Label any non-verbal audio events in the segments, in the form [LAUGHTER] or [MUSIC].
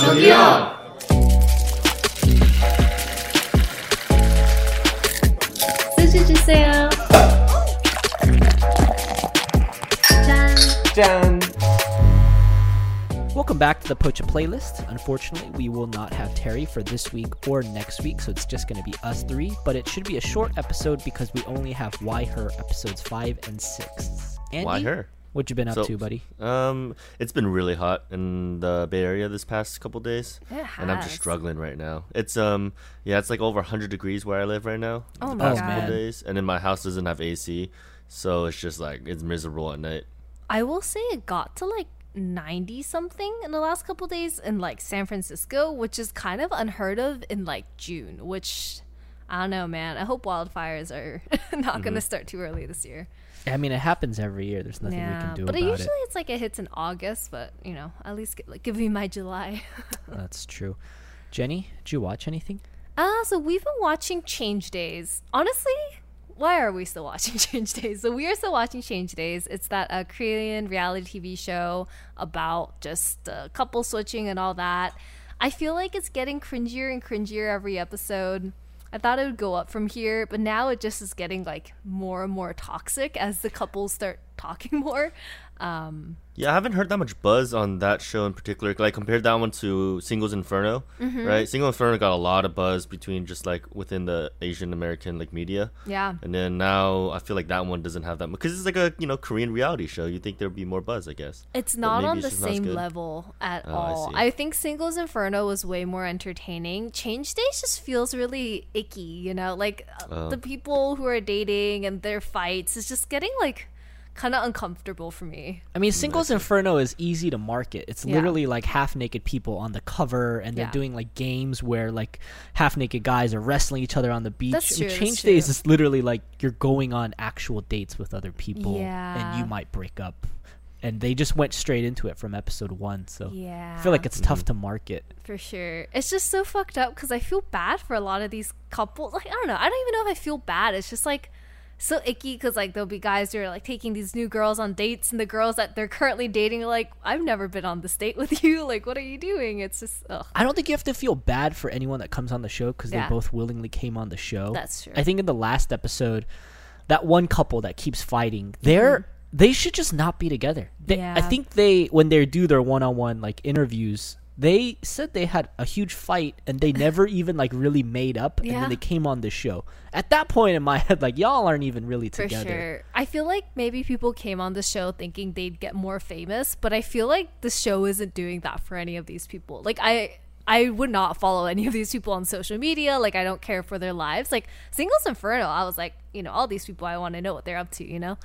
저기요. 스시 주세요. 짠. Jan. Welcome back to the Pocha playlist. Unfortunately, we will not have Terry for this week or next week, so it's just going to be us three. But it should be a short episode because we only have Why Her episodes five and six. Andy, Why her? What you been up So- to, buddy? Um, it's been really hot in the Bay Area this past couple days, It and I'm just struggling right now. It's um, yeah, it's like over 100 degrees where I live right now. Oh the my past God. couple days, and then my house doesn't have AC, so it's just like it's miserable at night. I will say it got to like 90 something in the last couple days in like San Francisco, which is kind of unheard of in like June, which I don't know, man. I hope wildfires are [LAUGHS] not Mm-hmm. going to start too early this year. I mean, it happens every year. There's nothing we can do but about it But usually it's like it hits in August, but you know, at least gi- like give me my July. [LAUGHS] That's true. Jenny, did you watch anything? Ah, so we've been watching Change Days. Honestly, why are we still [LAUGHS] watching Change Days? So we are still watching Change Days. It's that uh, Korean reality TV show about just uh, couple switching and all that. I feel like it's getting cringier and cringier every episode. I thought it would go up from here, but now it just is getting like more and more toxic as the couples start talking [LAUGHS] more. Um, Yeah, I haven't heard that much buzz on that show in particular. Like compared that one to Singles Inferno, Mm-hmm. right? Single Inferno got a lot of buzz between just like within the Asian American like media. yeah. And then now I feel like that one doesn't have that much because it's like a you know Korean reality show. You think there'd be more buzz, I guess. It's not on it's the just not as same level at Oh, all. see. I, think Singles Inferno was way more entertaining. Change Days just feels really icky, you know, like uh, Oh. the people who are dating and their fights is just getting like kind of uncomfortable for me. I mean, Singles Inferno is easy to market. It's Yeah. literally like half naked people on the cover, and they're Yeah. doing like games where like half naked guys are wrestling each other on the beach. That's I mean, true, that's Change true. Days is literally like you're going on actual dates with other people, yeah. and you might break up. And they just went straight into it from episode one, so Yeah. I feel like it's tough mm-hmm. to market. for sure. It's just so fucked up because I feel bad for a lot of these couples. Like, I don't know. I don't even know if I feel bad. It's just like so icky because like there'll be guys who are like taking these new girls on dates and the girls that they're currently dating are like, I've never been on this date with [LAUGHS] you. Like, what are you doing? It's just, ugh. I don't think you have to feel bad for anyone that comes on the show because Yeah. they both willingly came on the show. That's true. I think in the last episode, that one couple that keeps fighting, they're they should just not be together. They, I Mm-hmm. Think they when they do their one on one like interviews, they said they had a huge fight and they never [LAUGHS] even like really made up, yeah. and then they came on the show. At that point in my head, like y'all aren't even really together. For sure. I feel like maybe people came on the show thinking they'd get more famous, but I feel like the show isn't doing that for any of these people. Like I I would not follow any of these people on social media. Like I don't care for their lives. Like Singles Inferno, I was like, you know, all these people I want to know what they're up to, you know?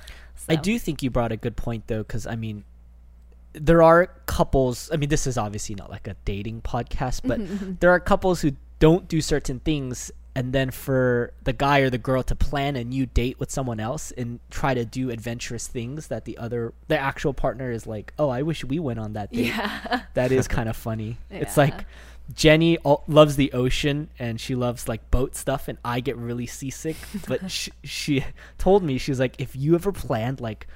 I do think you brought a good point though, because I mean, there are couples. I mean, this is obviously not like a dating podcast, but [LAUGHS] there are couples who don't do certain things, and then for the guy or the girl to plan a new date with someone else and try to do adventurous things that the other, the actual partner is like, oh, I wish we went on that date. Yeah. [LAUGHS] That is kind of funny. It's like. Jenny loves the ocean and she loves like boat stuff, and I get really seasick. But [LAUGHS] she, she told me she's like, if you ever planned like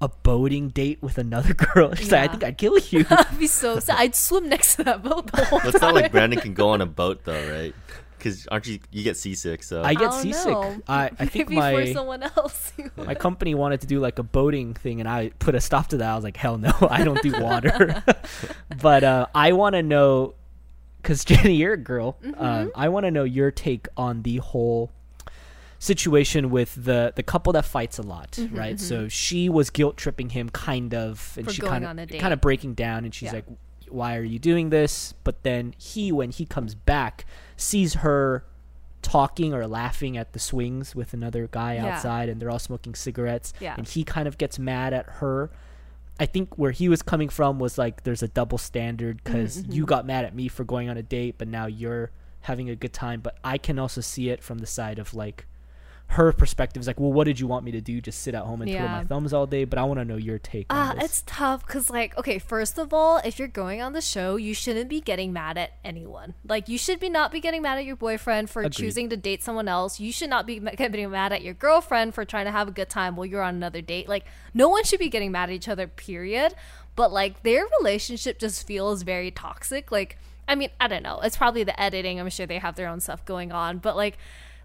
a boating date with another [LAUGHS] girl, she's like, I think I'd kill you. [LAUGHS] I'd be so sad. I'd swim next to that boat the whole Well, it's not like time. Brandon can go [LAUGHS] on a boat though, right? Because aren't you you get seasick? So I get don't seasick. know. I, I think my for someone else. my company wanted to do like a boating thing, and I put a stop to that. I was like, hell no, I don't do water. but uh, I want to know, because Jenny, you're a girl. Mm-hmm. Um, I want to know your take on the whole situation with the the couple that fights a lot, right? So she was guilt tripping him, kind of, and Mm-hmm, For she kind of kind of breaking down, and she's Yeah. like, "Why are you doing this?" But then he, when he comes back, sees her talking or laughing at the swings with another guy Yeah. outside and they're all smoking cigarettes Yeah. and he kind of gets mad at her i think where he was coming from was like there's a double standard because Mm-hmm, you got mad at me for going on a date but now you're having a good time but i can also see it from the side of like her perspective is like well what did you want me to do just sit at home and twiddle my thumbs all day but i want to know your take Ah, on this it's tough because, like, okay, first of all, if you're going on the show, you shouldn't be getting mad at anyone. Like, you should be not be getting mad at your boyfriend for Agreed. choosing to date someone else. You should not be getting mad at your girlfriend for trying to have a good time while you're on another date. Like, no one should be getting mad at each other, period. But, like, their relationship just feels very toxic. Like, I mean, I don't know. It's probably the editing. I'm sure they have their own stuff going on, but like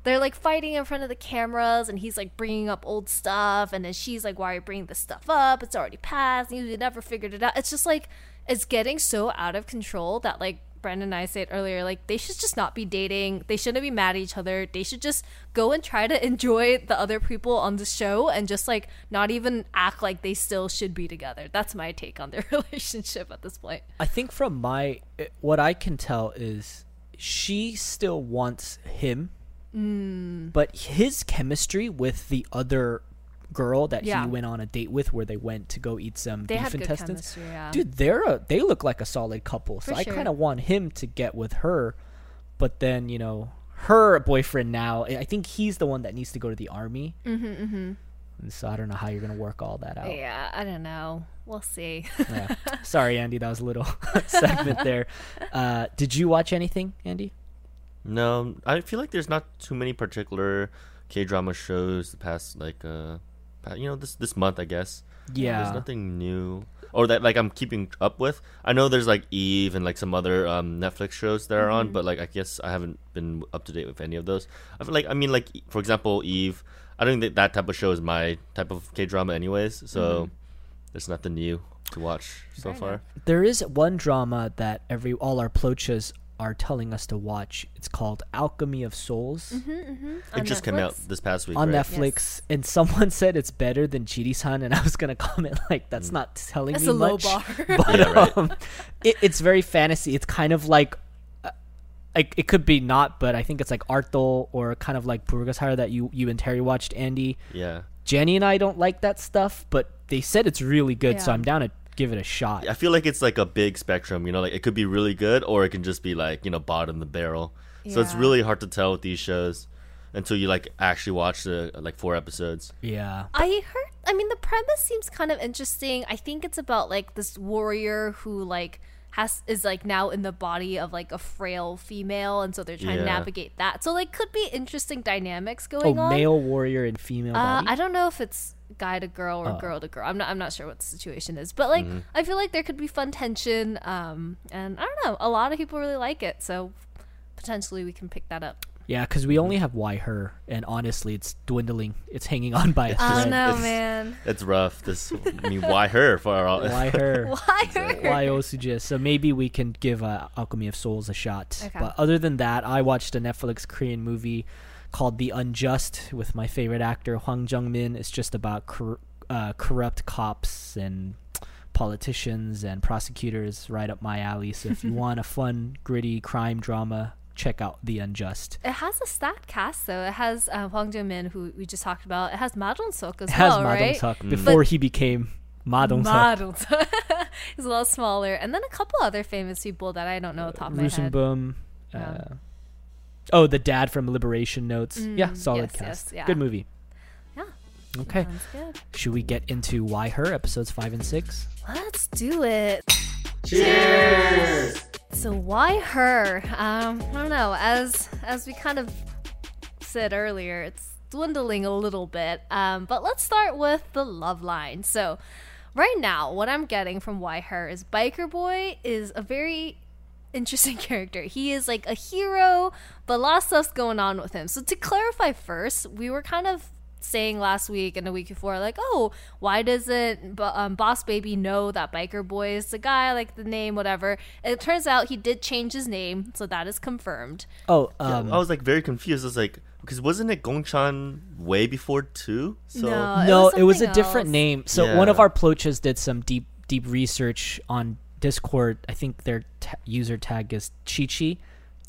they're like fighting in front of the cameras and he's like bringing up old stuff and then she's like why are you bringing this stuff up it's already passed you never figured it out it's just like it's getting so out of control that like Brandon and I said earlier, like they should just not be dating. They shouldn't be mad at each other. They should just go and try to enjoy the other people on the show and just like not even act like they still should be together. That's my take on their [LAUGHS] relationship at this point. I think from my eh, what I can tell is she still wants him, Mm. but his chemistry with the other girl that Yeah. he went on a date with, where they went to go eat some They beef intestines. chemistry, yeah. Dude, they're a, they look like a solid couple. So For I sure. kind of want him to get with her, but then you know her boyfriend now. I think he's the one that needs to go to the army. Mm-hmm, mm-hmm. And so I don't know how you're gonna work all that out. Yeah, I don't know. We'll see. Yeah. Sorry, Andy. That was a little [LAUGHS] segment there. [LAUGHS] Uh, did you watch anything, Andy? No, I feel like there's not too many particular K drama shows the past like uh, you know this this month I guess. Yeah. There's nothing new or that like I'm keeping up with. I know there's like Eve and like some other um, Netflix shows that are on, Mm-hmm. but like I guess I haven't been up to date with any of those. I feel like I mean like for example Eve. I don't think that type of show is my type of K drama anyways. So there's nothing new to watch so Mm-hmm. Far. There is one drama that every all our plochas are telling us to watch. It's called Alchemy of Souls It Mm-hmm. On just came out this past week. on right? Netflix, and someone [LAUGHS] said it's better than Jirisan, and I was gonna [LAUGHS] comment like that's Mm. not telling That's me a low bar. [LAUGHS] but Yeah, right. um, it, it's very fantasy. It's kind of like. uh, Like it could be not, but I think it's like Arthdal or kind of like Bulgasal that you you and Terry watched, Andy. Yeah. Jenny and I don't like that stuff, but they said it's really good, so I'm down to give it a shot. I feel like it's like a big spectrum, you know, like it could be really good or it can just be like, you know, bottom the barrel. So it's really hard to tell with these shows until you like actually watch the like four episodes. Yeah. I heard. I mean, the premise seems kind of interesting. I think it's about like this warrior who like has is like now in the body of like a frail female, and so they're trying to navigate that. So like, could be interesting dynamics Oh, going on. male warrior and female Uh, body. I don't know if it's guy to girl or Oh. girl to girl. I'm not. I'm not sure what the situation is, but like, I feel like there could be fun tension. Um, and I don't know. A lot of people really like it, so potentially we can pick that up. Yeah, because we only have why her, and honestly, it's dwindling. It's hanging on by a Oh thread. no, it's- man! It's rough. This [LAUGHS] I mean, why her for all Why her? [LAUGHS] Why her? Why Osuja? So maybe we can give uh, Alchemy of Souls a shot. Okay. But other than that, I watched a Netflix Korean movie called The Unjust with my favorite actor Hwang Jung Min. It's just about cor- uh, corrupt cops and politicians and prosecutors. Right up my alley. So if you [LAUGHS] want a fun, gritty crime drama, check out The Unjust. It has a stacked cast though. It has uh, Hwang Jung Min, who we just talked about. It has Ma Dong Seok as It has well, Ma right? Dong-seok before he became Ma Dong-seok. [LAUGHS] He's a lot smaller, and then a couple other famous people that I don't know off the top of my head. Ryoo Seung-bum. Yeah. Uh, oh, the dad from Liberation Notes. yeah, Mm, solid yes, cast. yes, yeah. Good movie. Yeah. Okay. Good. Should we get into Why Her episodes five and six? Let's do it. Cheers. So why her? Um, I don't know. As as we kind of said earlier, it's dwindling a little bit. Um, but let's start with the love line. So right now, what I'm getting from why her is Biker Boy is a very interesting [LAUGHS] character. He is like a hero, but a lot of stuff's going on with him. So to clarify first, we were kind of saying last week and the week before, like, oh, why doesn't Bo- um, Boss Baby know that Biker Boy is the guy, like the name, whatever? And it turns out he did change his name, so that is confirmed. Oh, Yeah, um, I was like very confused. I was like, because wasn't it Gongchan way before two? So No. it no, was it was a something different name. So one of our plochas did some deep, deep research on Discord. I think their ta- user tag is Chi Chi,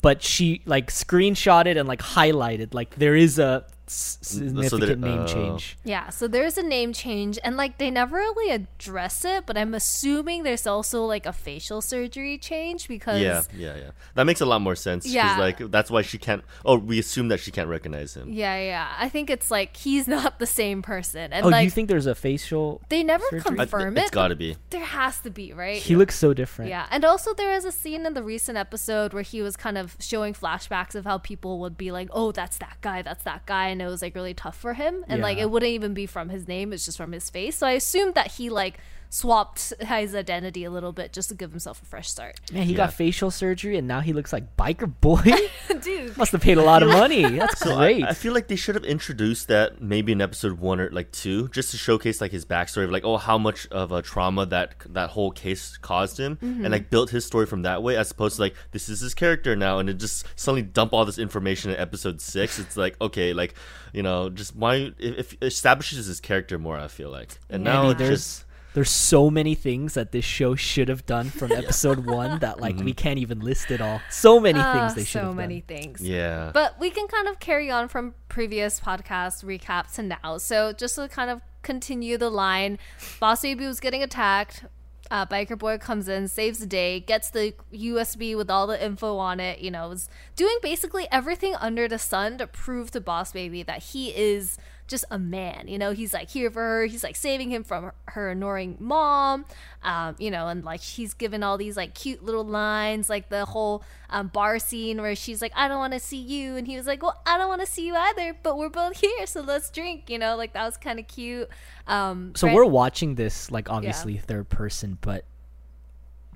but she like screenshotted and like highlighted like there is a s- significant name oh. change. Yeah, so there's a name change, and like they never really address it, but I'm assuming there's also like a facial surgery change because yeah, yeah, yeah. That makes a lot more sense. Yeah. like that's why she can't. Oh, we assume that she can't recognize him. Yeah, yeah. I think it's like he's [LAUGHS] not the same person. And Oh, like you think there's a facial? they never surgery? I- confirm it's it. got to be. There has to be, right? He looks so different. yeah. And also there is a scene in the recent episode where he was kind of showing flashbacks of how people would be like, "Oh, that's that guy, that's that guy." It was like really tough for him. And like it wouldn't even be from his name, it's just from his face. So I assumed that he like swapped his identity a little bit just to give himself a fresh start. Man, he Yeah. got facial surgery and now he looks like biker boy. [LAUGHS] Dude, Must have paid a lot of money. [LAUGHS] That's So great. I feel like they should have introduced that maybe in episode one or like two, just to showcase like his backstory of like oh how much of a trauma that that whole case caused him, and mm-hmm. like built his story from that way, as opposed to like this is his character now, and it just suddenly dump all this information in episode six. It's like okay, like you know, just why if, if it establishes his character more, I feel like, and now Andy, it's there's just there's so many things that this show should have done from [LAUGHS] episode one that like Mm-hmm. we can't even list it all. So many Ah, things they should have done. so have many done. things. yeah. But we can kind of carry on from previous podcast recaps to now. So just to kind of continue the line, Boss Baby was getting attacked. Uh, Biker Boy comes in, saves the day, gets the USB with all the info on it. You know, is doing basically everything under the sun to prove to Boss Baby that he is just a man. You know, he's like here for her. He's like saving him from her, her annoying mom. Um, you know, and like he's given all these like cute little lines, like the whole um, bar scene where she's like, "I don't want to see you," and he was like, "Well, I don't want to see you either, but we're both here, so let's drink." You know, like that was kind of cute. Um, So Brent- we're watching this like obviously third person, but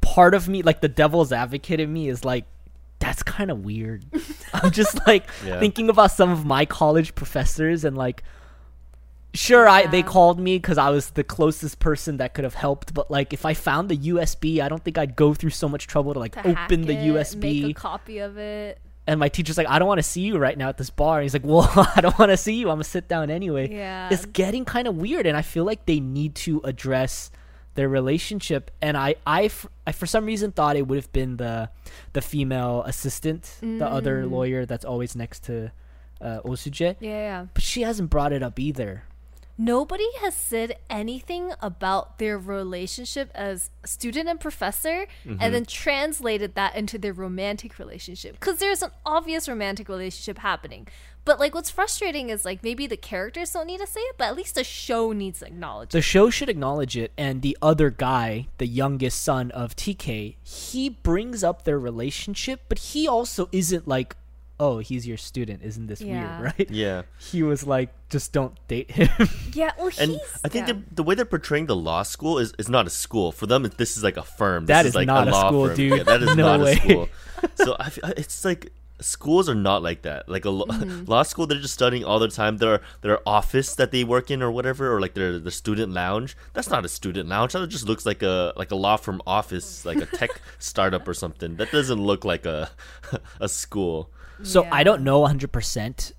part of me, like the devil's advocate in me, is like that's kind of weird. [LAUGHS] I'm just like Yeah. thinking about some of my college professors and like. Sure, I they called me because I was the closest person that could have helped. But like, if I found the USB, I don't think I'd go through so much trouble to like to open the it, USB. make a copy of it. and my teacher's like, I don't want to see you right now at this bar. And he's like, Well, [LAUGHS] I don't want to see you. I'm gonna sit down anyway. Yeah. It's getting kind of weird, and I feel like they need to address their relationship. And I, I, f- I for some reason thought it would have been the, the female assistant, the other Mm. lawyer that's always next to, uh, Osuje. Yeah, yeah. But she hasn't brought it up either. Nobody has said anything about their relationship as student and professor and then mm-hmm. translated that into their romantic relationship. Because there's an obvious romantic relationship happening. But like what's frustrating is like maybe the characters don't need to say it, but at least the show needs to acknowledge it. The show should acknowledge it, and the other guy, the youngest son of TK, he brings up their relationship, but he also isn't like, oh, he's your student. Isn't this Yeah. weird, right? yeah. [LAUGHS] He was like, just don't date him. [LAUGHS] Yeah, well he's And I think yeah. the, the way they're portraying the law school is, is not a school. For them, this is like a firm. That this is like not a law school, firm. dude. Yeah, that is [LAUGHS] No not way. a school. So I, feel- it's like schools are not like that. Like a [LAUGHS] Mm-hmm. law school, they're just studying all the time. Their their office that they work in or whatever, or like their the student lounge. That's not a student lounge. That just looks like a like a law firm office, like a tech [LAUGHS] startup or something. That doesn't look like a [LAUGHS] a school. So Yeah. I don't know 100%, but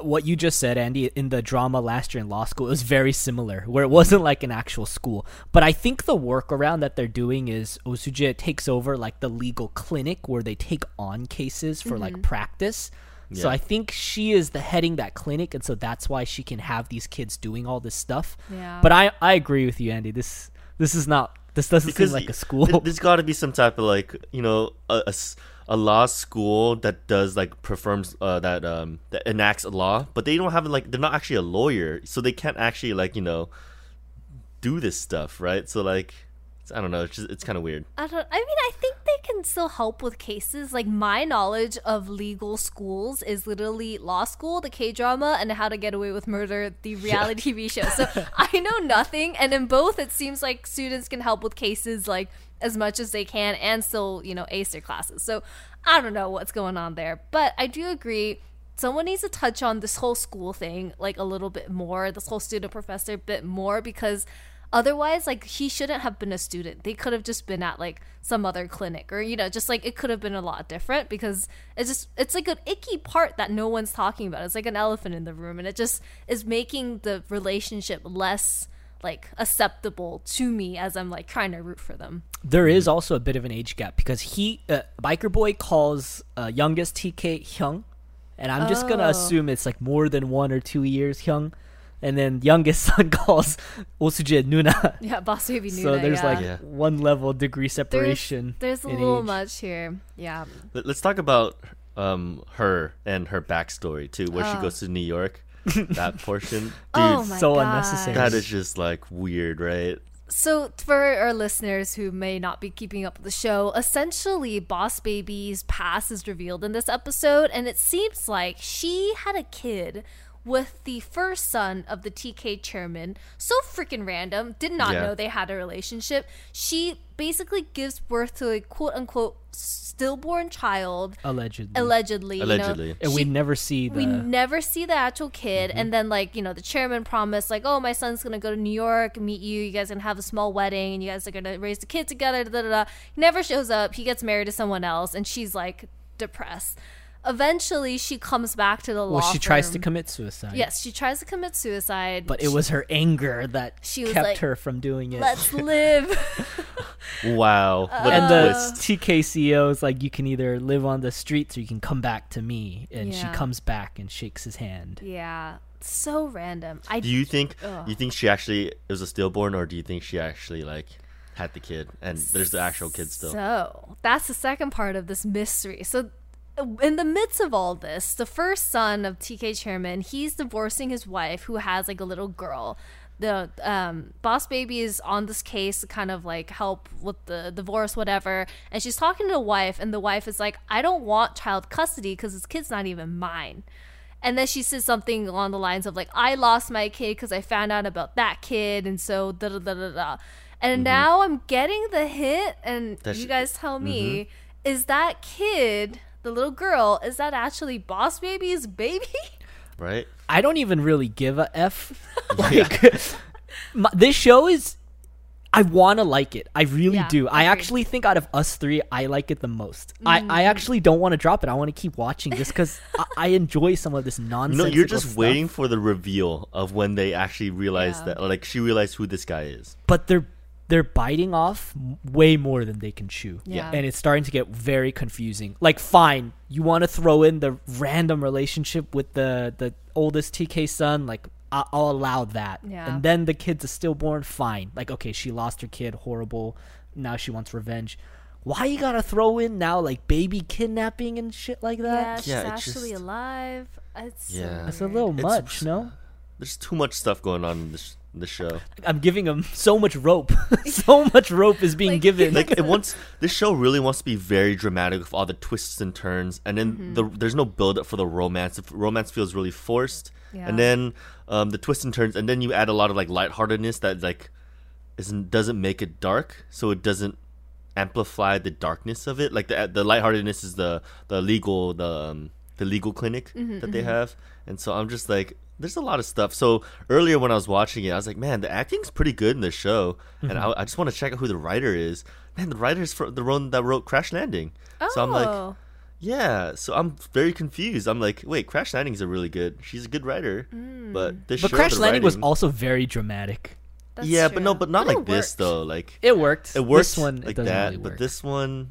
what you just said, Andy, in the drama last year in law school, it was very similar, where it wasn't like an actual school. But I think the workaround that they're doing is Osuje takes over like the legal clinic where they take on cases for like mm-hmm. practice. So I think she is the heading that clinic, and so that's why she can have these kids doing all this stuff. Yeah. But I I agree with you, Andy. This this is not this doesn't seem like a school. there's got to be some type of like you know a, a s- a law school that does like performs uh, that um that enacts a law, but they don't have like they're not actually a lawyer, so they can't actually like you know do this stuff, right? So like it's, I don't know, it's just it's kind of weird. I don't. I mean, I think they can still help with cases. Like my knowledge of legal schools is literally law school, the K drama, and How to Get Away with Murder, the reality TV show. So [LAUGHS] I know nothing, and in both, it seems like students can help with cases like as much as they can, and still you know ace their classes. So I don't know what's going on there, but I do agree. Someone needs to touch on this whole school thing like a little bit more, this whole student professor bit more because otherwise like he shouldn't have been a student they could have just been at like some other clinic or you know just like it could have been a lot different because it's just it's like an icky part that no one's talking about it's like an elephant in the room and it just is making the relationship less like acceptable to me as i'm like trying to root for them There is also a bit of an age gap because he, uh, Biker Boy, calls uh, youngest TK Hyung, and I'm just gonna Oh. assume it's like more than one or two years Hyung, and then youngest [LAUGHS] son calls Osuje Nuna. [LAUGHS] yeah boss baby knew so there's yeah. like Yeah. one level degree separation. there's a little age. much here yeah Let- Let's talk about um her and her backstory too, where she Oh. goes to New York. [LAUGHS] that portion, oh dude, oh my so gosh. unnecessary. that is just like weird, right? So, for our listeners who may not be keeping up with the show, essentially, Boss Baby's past is revealed in this episode, and it seems like she had a kid with the first son of the TK chairman. So freaking random. Did not Yeah. know they had a relationship. She basically gives birth to a quote unquote stillborn child, allegedly. allegedly. you know. Allegedly. and we never see the. we never see the actual kid Mm-hmm. and then like you know the chairman promised like oh my son's gonna go to new york and meet you you guys are gonna have a small wedding and you guys are gonna raise the kid together da, da, da. he never shows up he gets married to someone else and she's like depressed eventually she comes back to the law well, she tries to commit suicide. yes she tries to commit suicide But it was her anger that She kept like, her from doing it. let's [LAUGHS] live [LAUGHS] Wow. What and the twist. TK CEO is like, you can either live on the streets or you can come back to me. And she comes back and shakes his hand. yeah so random i Do you think Ugh. you think she actually it was a stillborn, or do you think she actually like had the kid and there's the actual kid still? So that's the second part of this mystery. So in the midst of all this, the first son of TK Chairman, he's divorcing his wife who has like a little girl. The um, boss baby is on this case to kind of like help with the divorce, whatever. And she's talking to the wife, and the wife is like, I don't want child custody because this kid's not even mine. And then she says something along the lines of like, "I lost my kid because I found out about that kid, and so da da da da da." And now I'm getting the hit, and That's- you guys tell me, is that kid, the little girl, is that actually Boss Baby's baby? Right? I don't even really give a F. [LAUGHS] Like, my, this show is. I want to like it. I really Yeah, do. I agreed. actually think out of us three, I like it the most. I, I mm. actually don't want to drop it. I want to keep watching just because [LAUGHS] I, I enjoy some of this nonsense. No, you're just waiting for the reveal of when they actually realize Yeah. that, like, she realized who this guy is. but they're they're biting off way more than they can chew. Yeah. And it's starting to get very confusing. Like fine, you want to throw in the random relationship with the the oldest TK son, like I- I'll allow that. Yeah. And then the kid's a stillborn, fine. Like okay, she lost her kid, horrible. Now she wants revenge. Why you gotta throw in now like baby kidnapping and shit like yeah, that? she's Yeah, it actually just- alive. It's so Yeah. It's a weird. little It's- much, no? There's too much stuff going on in this in this show. I'm giving him [LAUGHS] so much rope. [LAUGHS] so much rope is being Like- given. Like it wants this show really wants to be very dramatic with all the twists and turns, and then Mm-hmm. the there's no build up for the romance. The romance feels really forced, Yeah. and then um, the twists and turns, and then you add a lot of like lightheartedness that like isn't doesn't make it dark, so it doesn't amplify the darkness of it. Like the the lightheartedness is the the legal the um, the legal clinic Mm-hmm, that they have, and so I'm just like. There's a lot of stuff. So earlier when I was watching it, I was like, "Man, the acting's pretty good in this show," and Mm-hmm. I, I just want to check out who the writer is. Man, the writer's for the one that wrote Crash Landing. Oh. So I'm like, Oh. yeah. So I'm very confused. I'm like, wait, Crash Landing's a really good. She's a good writer, Mm. but this but show, Crash the Landing was also very dramatic. That's yeah, but no, but not it like this worked. though. Like It worked. it works This one like doesn't that, really but this one,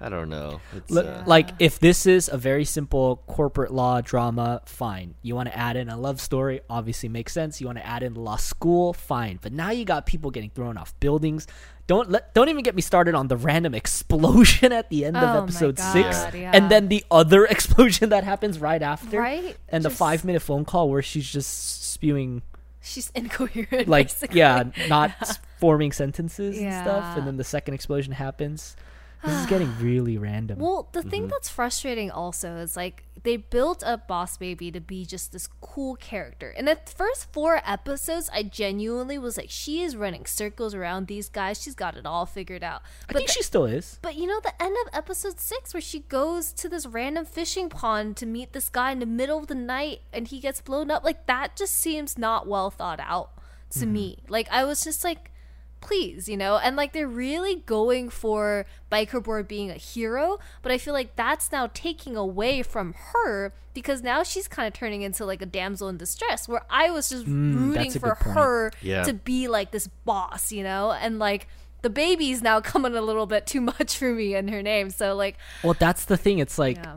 I don't know. It's, Look, uh, Like if this is a very simple corporate law drama, fine. You want to add in a love story, obviously makes sense. You want to add in law school, fine. But now you got people getting thrown off buildings. Don't let don't even get me started on the random explosion [LAUGHS] at the end Oh of episode God, six, yeah. and then the other [LAUGHS] explosion that happens right after, Right? And the five minute phone call where she's just spewing She's incoherent. like basically. yeah, not [LAUGHS] s- forming sentences and stuff, and then the second explosion happens. This is getting [SIGHS] really random. Well, the Mm-hmm. thing that's frustrating also is like they built up Boss Baby to be just this cool character. In the first four episodes, I genuinely was like, she is running circles around these guys. She's got it all figured out. I think the- she still is. But you know, the end of episode six, where she goes to this random fishing pond to meet this guy in the middle of the night and he gets blown up, like that just seems not well thought out to me. Like, I was just like, please, you know? And like, they're really going for Biker Boy being a hero, but I feel like that's now taking away from her because now she's kind of turning into like a damsel in distress, where I was just mm, rooting for her Yeah. to be like this boss, you know? And like, the baby's now [LAUGHS] coming a little bit too much for me in her name. So like, Well, that's the thing. It's like yeah,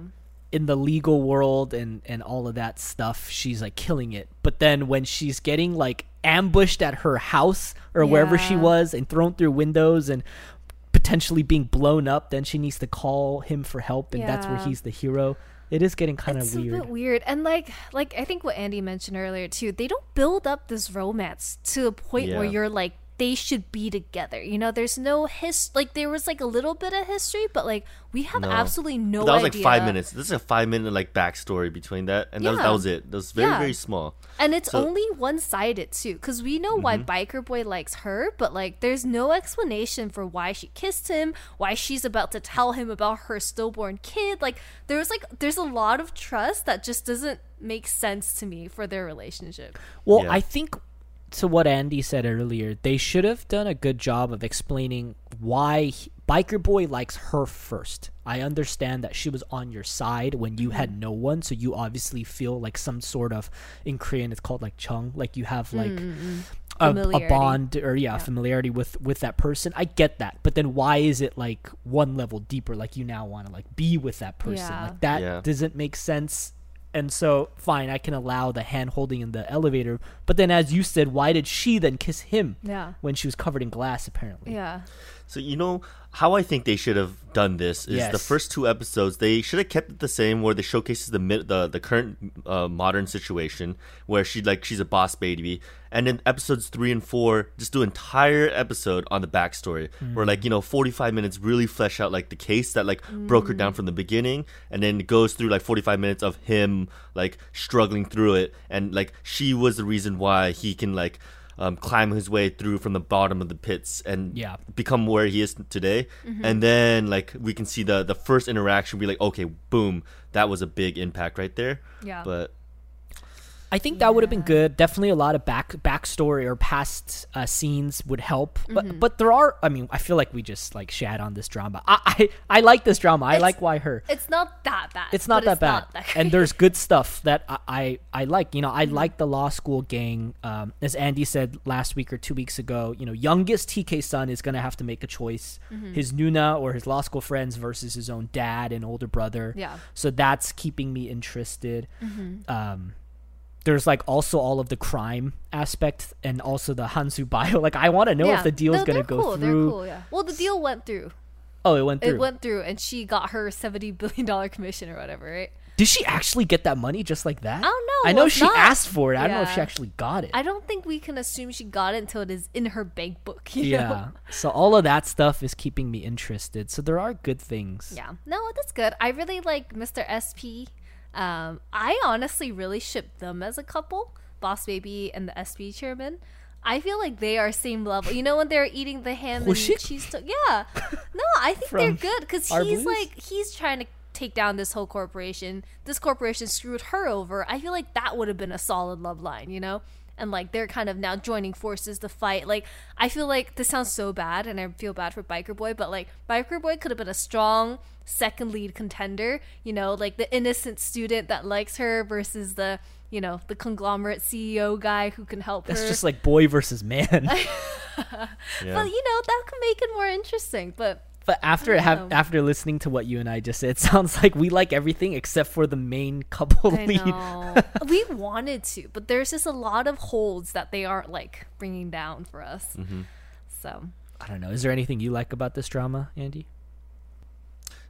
in the legal world and and all of that stuff, she's like killing it. But then when she's getting like ambushed at her house or wherever she was and thrown through windows and potentially being blown up, then she needs to call him for help, and that's where he's the hero. It is getting kind it's of a weird. bit weird. And like, like I think what Andy mentioned earlier too, they don't build up this romance to a point where you're like they should be together. You know, there's no his like there was like a little bit of history, but like we have No. absolutely no But that was idea. like five minutes. This is a five minute like backstory between that, and that, was, Yeah. that was it. That was very Yeah. very small. And it's So- Mm-hmm. only one sided too, because we know why Biker Boy likes her, but like there's no explanation for why she kissed him, why she's about to tell him about her stillborn kid. Like there's like there's a lot of trust that just doesn't make sense to me for their relationship. Well, Yeah. I think to what Andy said earlier, they should have done a good job of explaining why he- Biker Boy likes her first. I understand that she was on your side when you had no one, so you obviously feel like some sort of in Korean it's called like chung, like you have like mm, mm, a, a bond or yeah, familiarity with with that person. I get that, but then why is it like one level deeper? Like you now want to like be with that person? Yeah. Like that Yeah. doesn't make sense. And so, fine, I can allow the hand holding in the elevator. But then, as you said, why did she then kiss him Yeah. when she was covered in glass? Apparently, Yeah. So you know how I think they should have done this is the first two episodes they should have kept it the same where they showcases the the the current uh, modern situation where she like she's a boss baby and then episodes three and four just do entire episode on the backstory where like you know 45 minutes really flesh out like the case that like broke her down from the beginning. And then it goes through like 45 minutes of him like struggling through it. And like she was the reason why he can like um, climb his way through from the bottom of the pits and Yeah. become where he is today. And then like we can see the the first interaction be like okay boom that was a big impact right there. Yeah. but I think that would have been good. Definitely, a lot of back backstory or past uh, scenes would help. Mm-hmm. But but there are. I mean, I feel like we just like shat on this drama. I I, I like this drama. I It's- like why her. It's not that bad. It's not but that bad, not that and there's good stuff that I I, I like. You know, Mm-hmm. I like the law school gang. Um, as Andy said last week or two weeks ago, you know, youngest TK son is gonna have to make a choice: Mm-hmm. his Nuna or his law school friends versus his own dad and older brother. Yeah. So that's keeping me interested. Mm-hmm. Um, there's like also all of the crime aspect and also the Hansu bio. [LAUGHS] Like I want to know if the deal's No, gonna they're go cool. through. They're cool, yeah. Well, the deal went through. Oh, it went through. It went through, and she got her seventy billion dollar commission or whatever, right? Did she actually get that money just like that? I don't know. I know It's she not- asked for it. I don't know if she actually got it. I don't think we can assume she got it until it is in her bank book. Yeah. Know? So all of that stuff is keeping me interested. So there are good things. Yeah. No, that's good. I really like Mr. SP. Um, I honestly really ship them as a couple, Boss Baby and the SB chairman. I feel like they are same level. You know when they're eating the ham and cheese to- Yeah. No, I think they're good because he's like he's trying to take down this whole corporation. This corporation screwed her over. I feel like that would have been a solid love line, you know? And like they're kind of now joining forces to fight. Like I feel like this sounds so bad, and I feel bad for Biker Boy, but like Biker Boy could have been a strong second lead contender. You know, like the innocent student that likes her versus the you know the conglomerate CEO guy who can help That's her. just like boy versus man. [LAUGHS] yeah But you know that could make it more interesting. But but after I have know. after listening to what you and I just said, [LAUGHS] it sounds like we like everything except for the main couple I lead. know [LAUGHS] we wanted to, but there's just a lot of holds that they aren't like bringing down for us. Mm-hmm. So I don't know. Is there anything you like about this drama, Andy?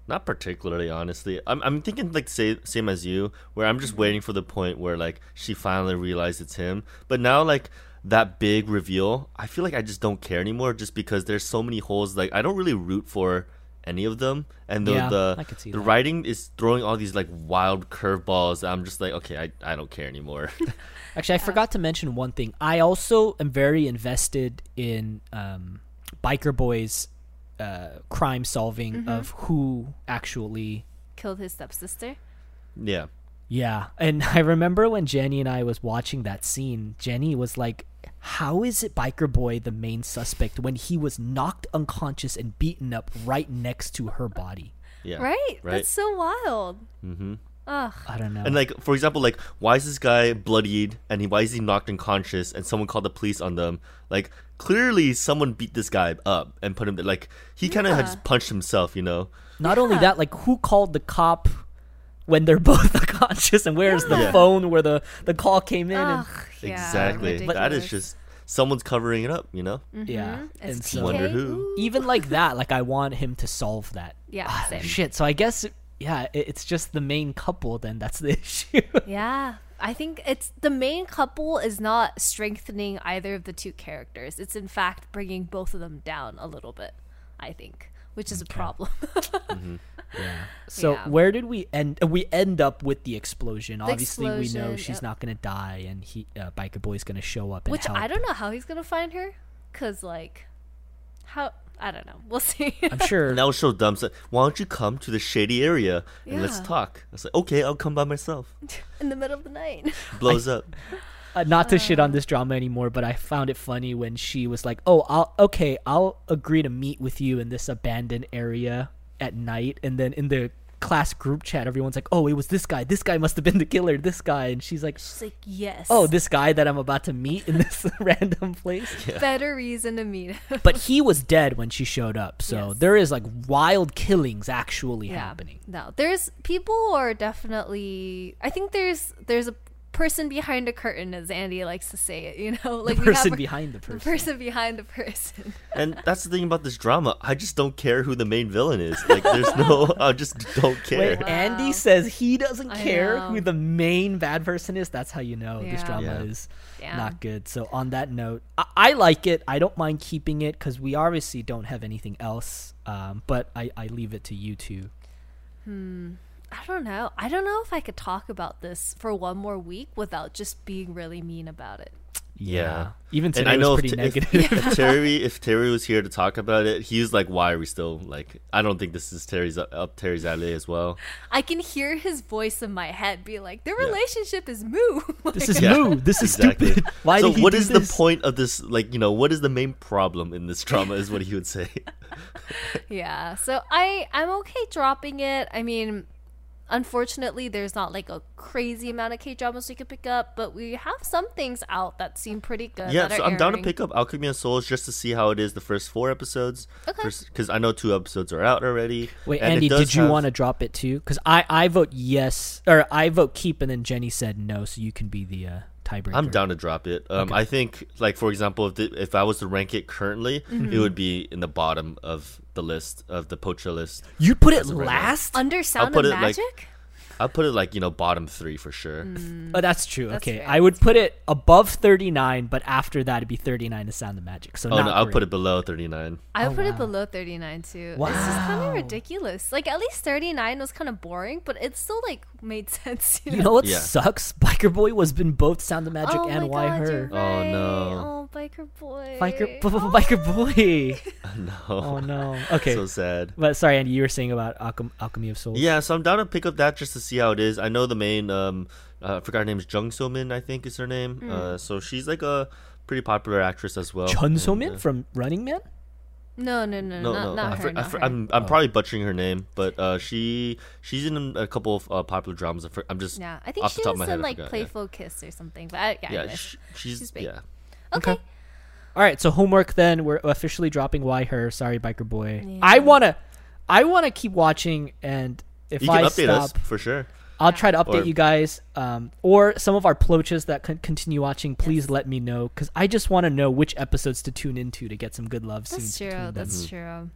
Not particularly, honestly. I'm, I'm thinking like say, same as you, where I'm just mm-hmm. waiting for the point where like she finally realizes it's him. But now like that big reveal, I feel like I just don't care anymore, just because there's so many holes. Like I don't really root for any of them, and the Yeah, the, I could see the that. writing is throwing all these like wild curveballs. I'm just like, okay, I, I don't care anymore. [LAUGHS] Actually, I forgot to mention one thing. I also am very invested in um, Biker Boy's uh, crime solving Mm-hmm. of who actually killed his stepsister. yeah, Yeah, and [LAUGHS] I remember when Jenny and I was watching that scene, Jenny was like, "How is it Biker Boy the main suspect when he was knocked unconscious and beaten up right next to her body?" yeah, Right? right. That's so wild. Mm-hmm. Ugh. I don't know. And like for example, like why is this guy bloodied and he why is he knocked unconscious and someone called the police on them? Like clearly someone beat this guy up and put him there. Like he kind of Yeah. just punched himself, you know. Not only that, like who called the cop when they're [LAUGHS] both unconscious, and where's the Yeah. phone where the the call came in? Ugh. And, yeah, exactly. That is ridiculous. just someone's covering it up, you know. Mm-hmm. yeah, It's and so Wonder TK. who. Even like that, like I want him to solve that. Yeah, ah, same. Shit. So I guess yeah, it, it's just the main couple. Then that's the [LAUGHS] issue. Yeah. I think it's the main couple is not strengthening either of the two characters. It's in fact bringing both of them down a little bit. I think, which is a problem. [LAUGHS] Yeah. So Yeah. where did we end? uh, We end up with the explosion. Obviously, we know she's yep. not gonna die, and he, uh, Biker Boy's gonna show up and which help. I don't know how he's gonna find her, cause like, how I don't know. We'll see. I'm sure. [LAUGHS] Now that was so dumb. So, why don't you come to the shady area and let's [LAUGHS] talk? I was like, okay, I'll come by myself. in the middle of the night. Blows up. Uh, not to shit on this drama anymore, but I found it funny when she was like, "Oh, I'll okay, I'll agree to meet with you in this abandoned area at night," and then in the class group chat, everyone's like, "Oh, it was this guy. This guy must have been the killer. This guy," and she's like, She's like, yes. "Oh, this guy that I'm about to meet in this [LAUGHS] random place." better reason to meet him. But he was dead when she showed up, so Yes. there is like wild killings actually happening. No, there's people who are definitely. I think there's there's a person behind a curtain, as Andy likes to say it. You know, like the we have person a- behind the the [LAUGHS] person. person behind the person. And that's the thing about this drama. I just don't care who the main villain is. Like, there's no. I just don't care. Wait, Andy says he doesn't I care know. who the main bad person is. That's how you know this drama Yeah. is Yeah. not good. So on that note, I, I like it. I don't mind keeping it because we obviously don't have anything else. Um, but I, I leave it to you two. I don't know. I don't know if I could talk about this for one more week without just being really mean about it. Yeah. Even And today I know was pretty if, negative. if Terry if Terry was here to talk about it, he was like, "Why are we still like?" I don't think this is Terry's up, up Terry's alley as well. I can hear his voice in my head be like, "The relationship is moo." [LAUGHS] this is Yeah, moo. This is exactly. stupid. [LAUGHS] Why so did he what do is this? the point of this? Like, you know, what is the main problem in this drama? Is what he would say. [LAUGHS] yeah. So I I'm okay dropping it. I mean, unfortunately, there's not like a crazy amount of K dramas we could pick up, but we have some things out that seem pretty good. yeah, that so are I'm down to pick up Alchemy and Souls just to see how it is the first four episodes. Okay. Because I know two episodes are out already. Wait, and Andy, did you have- want to drop it too? Because I, I vote yes, or I vote keep, and then Jenny said no, so you can be the uh, tiebreaker. I'm down to drop it. Um, Okay. I think, like for example, if the, if I was to rank it currently, Mm-hmm. it would be in the bottom of the list of the Pocha list. You'd put it of right now. last? Under Sound put of it, like, Magic. I'll put it like you know bottom three for sure. Oh, that's true. That's okay, fair, I would put it above 39, but after that, it'd be 39 to Sound of Magic. So Oh not no, I'll put it below 39. I would Oh, put wow. it below 39 too. Wow. It's just kind of ridiculous. Like at least 39 was kind of boring, but it's still like made [LAUGHS] sense. You, You know what Yeah. sucks? Biker Boy was in both Sound of Magic oh and Why God, Her. you're Oh, no. Oh, biker boy. Biker, b- b- Oh. [LAUGHS] Biker Boy. [LAUGHS] no. Oh no. Okay, so sad. but sorry, Andy, you were saying about Alchem- Alchemy of Souls. Yeah, so I'm down to pick up that just to see how it is. I know the main, um, uh, I forgot her name is Jung So Min, I think is her name. Hmm. Uh, so she's like a pretty popular actress as well. Chun So Min uh, from Running Man. No, no, no, No, not, no, not I her, not her. I'm I'm probably butchering her name, but uh, she she's in a couple of uh, popular dramas. I fr- I'm just yeah, I think off the she top of was my head, in like forgot, yeah. Playful Kiss or something. But I, yeah, yeah, anyways. sh- she's, she's big. yeah. okay. Okay. All right, so homework then. We're officially dropping Why Her. Sorry, Biker Boy. Yeah. I wanna, I wanna keep watching, and if You can I update stop, us for sure. I'll try to update Or- you guys. Um, or some of our ploaches that can continue watching, please let me know because I just want to know which episodes to tune into to get some good love soon. That's scenes. true. between them. That's true.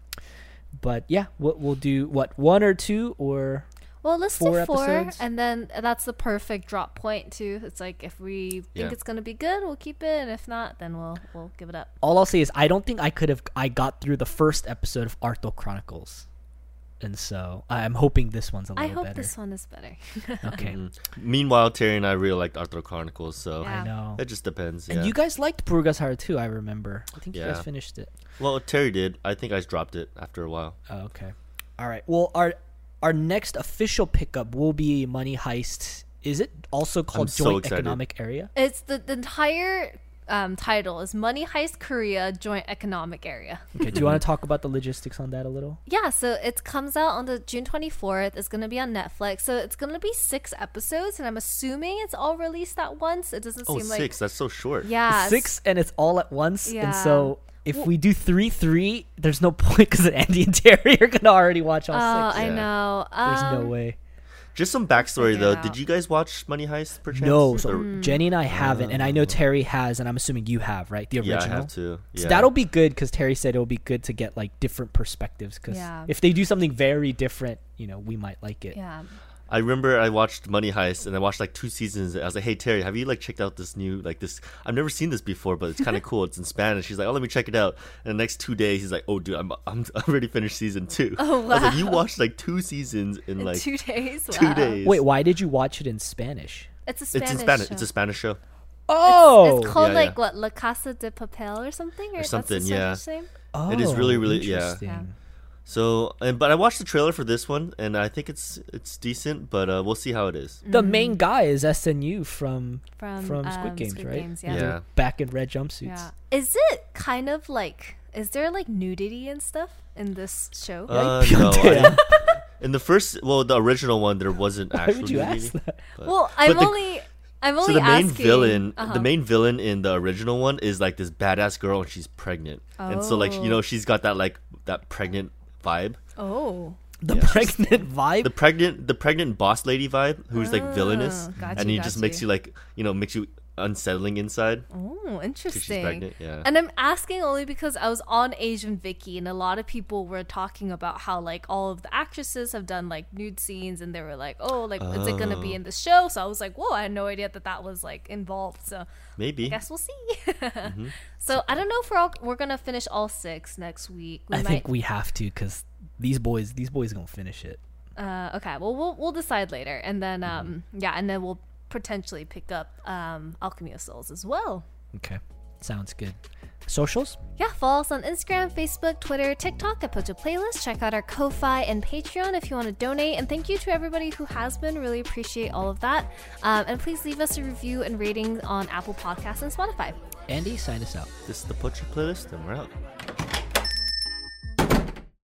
But yeah, we'll, we'll do what one or two or Well, let's Four do four, episodes? and then that's the perfect drop point too. It's like if we think Yeah. it's gonna be good, we'll keep it, and if not, then we'll we'll give it up. all I'll say is I don't think I could have. I got through the first episode of Arthdal Chronicles, and so I'm hoping this one's a little better. I hope better. this one is better. [LAUGHS] Okay, Mm. Meanwhile, Terry and I really liked Arthdal Chronicles, so Yeah. I know. it just depends. And you guys liked Bulgasal too, I remember. I think you guys finished it. well, Terry did. I think I dropped it after a while. Oh, okay. All right. Well, our our next official pickup will be Money Heist. Is it also called so Joint excited. Economic Area? It's the, the entire um, title is Money Heist Korea Joint Economic Area. Okay. Do you want to talk about the logistics on that a little? [LAUGHS] Yeah, so it comes out on the June 24th. It's going to be on Netflix. So it's going to be six episodes, and I'm assuming it's all released at once. It doesn't Oh, seem like six. That's so short. yeah, Six, and it's all at once. Yeah. And so if Well- we do three three, there's no [LAUGHS] point because Andy and Terry are gonna already watch all Oh, six. I Yeah. know. There's no Um, way. Just some backstory figure though. out. Did you guys watch Money Heist perchance? No, so Or- Jenny and I haven't, and I know oh. Terry has, and I'm assuming you have, right? The original. yeah, I have to. Yeah. So that'll be good because Terry said it'll be good to get like different perspectives. Because Yeah. if they do something very different, you know, we might like it. Yeah. I remember I watched Money Heist and I watched like two seasons. I was like, "Hey Terry, have you like checked out this new like this? I've never seen this before, but it's kind of [LAUGHS] cool. It's in Spanish." She's like, "Oh, let me check it out." And the next two days, he's like, "Oh, dude, I'm I'm, [LAUGHS] I'm already finished season two. Oh, I was like, "You watched like two seasons in, In like two days. [LAUGHS] two days." Wait, why did you watch it in Spanish? It's a Spanish. It's in Spanish. show. It's a Spanish show. Oh, It's called Yeah, like yeah. what La Casa de Papel or something, or, something, That's the yeah. Spanish oh, It is really, really- yeah. interesting. Yeah. So, and but I watched the trailer for this one, and I think it's it's decent, but uh, we'll see how it is. The main guy is SNU from From, from Squid um, Games, Squid right? Games, Yeah. yeah. Back in red jumpsuits. Yeah. Is it kind of like? Is there like nudity and stuff in this show? Uh, no, [LAUGHS] I, [LAUGHS] in the first, well, the original one, there wasn't actually Why actual would you nudity, ask that? but- well, I'm but the- only. I'm So only the main asking- villain, uh-huh. the main villain in the original one is like this badass girl, and she's pregnant, and so like you Oh. know she's got that like that pregnant vibe, Oh. The Yeah. pregnant vibe. the pregnant the pregnant boss lady vibe, who's like villainous, Ah, got and you, he just makes you. you like you know makes you unsettling inside. Oh, interesting. she's pregnant, yeah. And I'm asking only because I was on AsianWiki and a lot of people were talking about how like all of the actresses have done like nude scenes and they were like, oh, like is it gonna be Oh. in the show? So I was like, whoa, I had no idea that that was like involved. So Maybe. I guess we'll see. Mm-hmm. [LAUGHS] So I don't know if we're all, we're gonna finish all six next week. We I might. think we have to because these boys, these boys gonna finish it. Uh, okay, well we'll we'll decide later, and then Mm-hmm. um yeah, and then we'll potentially pick up um Alchemy of Souls as well. Okay, sounds good. Socials? Yeah, follow us on Instagram, Facebook, Twitter, TikTok at Pocha Playlist. Check out our Ko-Fi and Patreon if you want to donate. And thank you to everybody who has been. Really appreciate all of that. Um, and please leave us a review and rating on Apple Podcasts and Spotify. Andy, sign us out. This is the Pocha playlist, and we're out.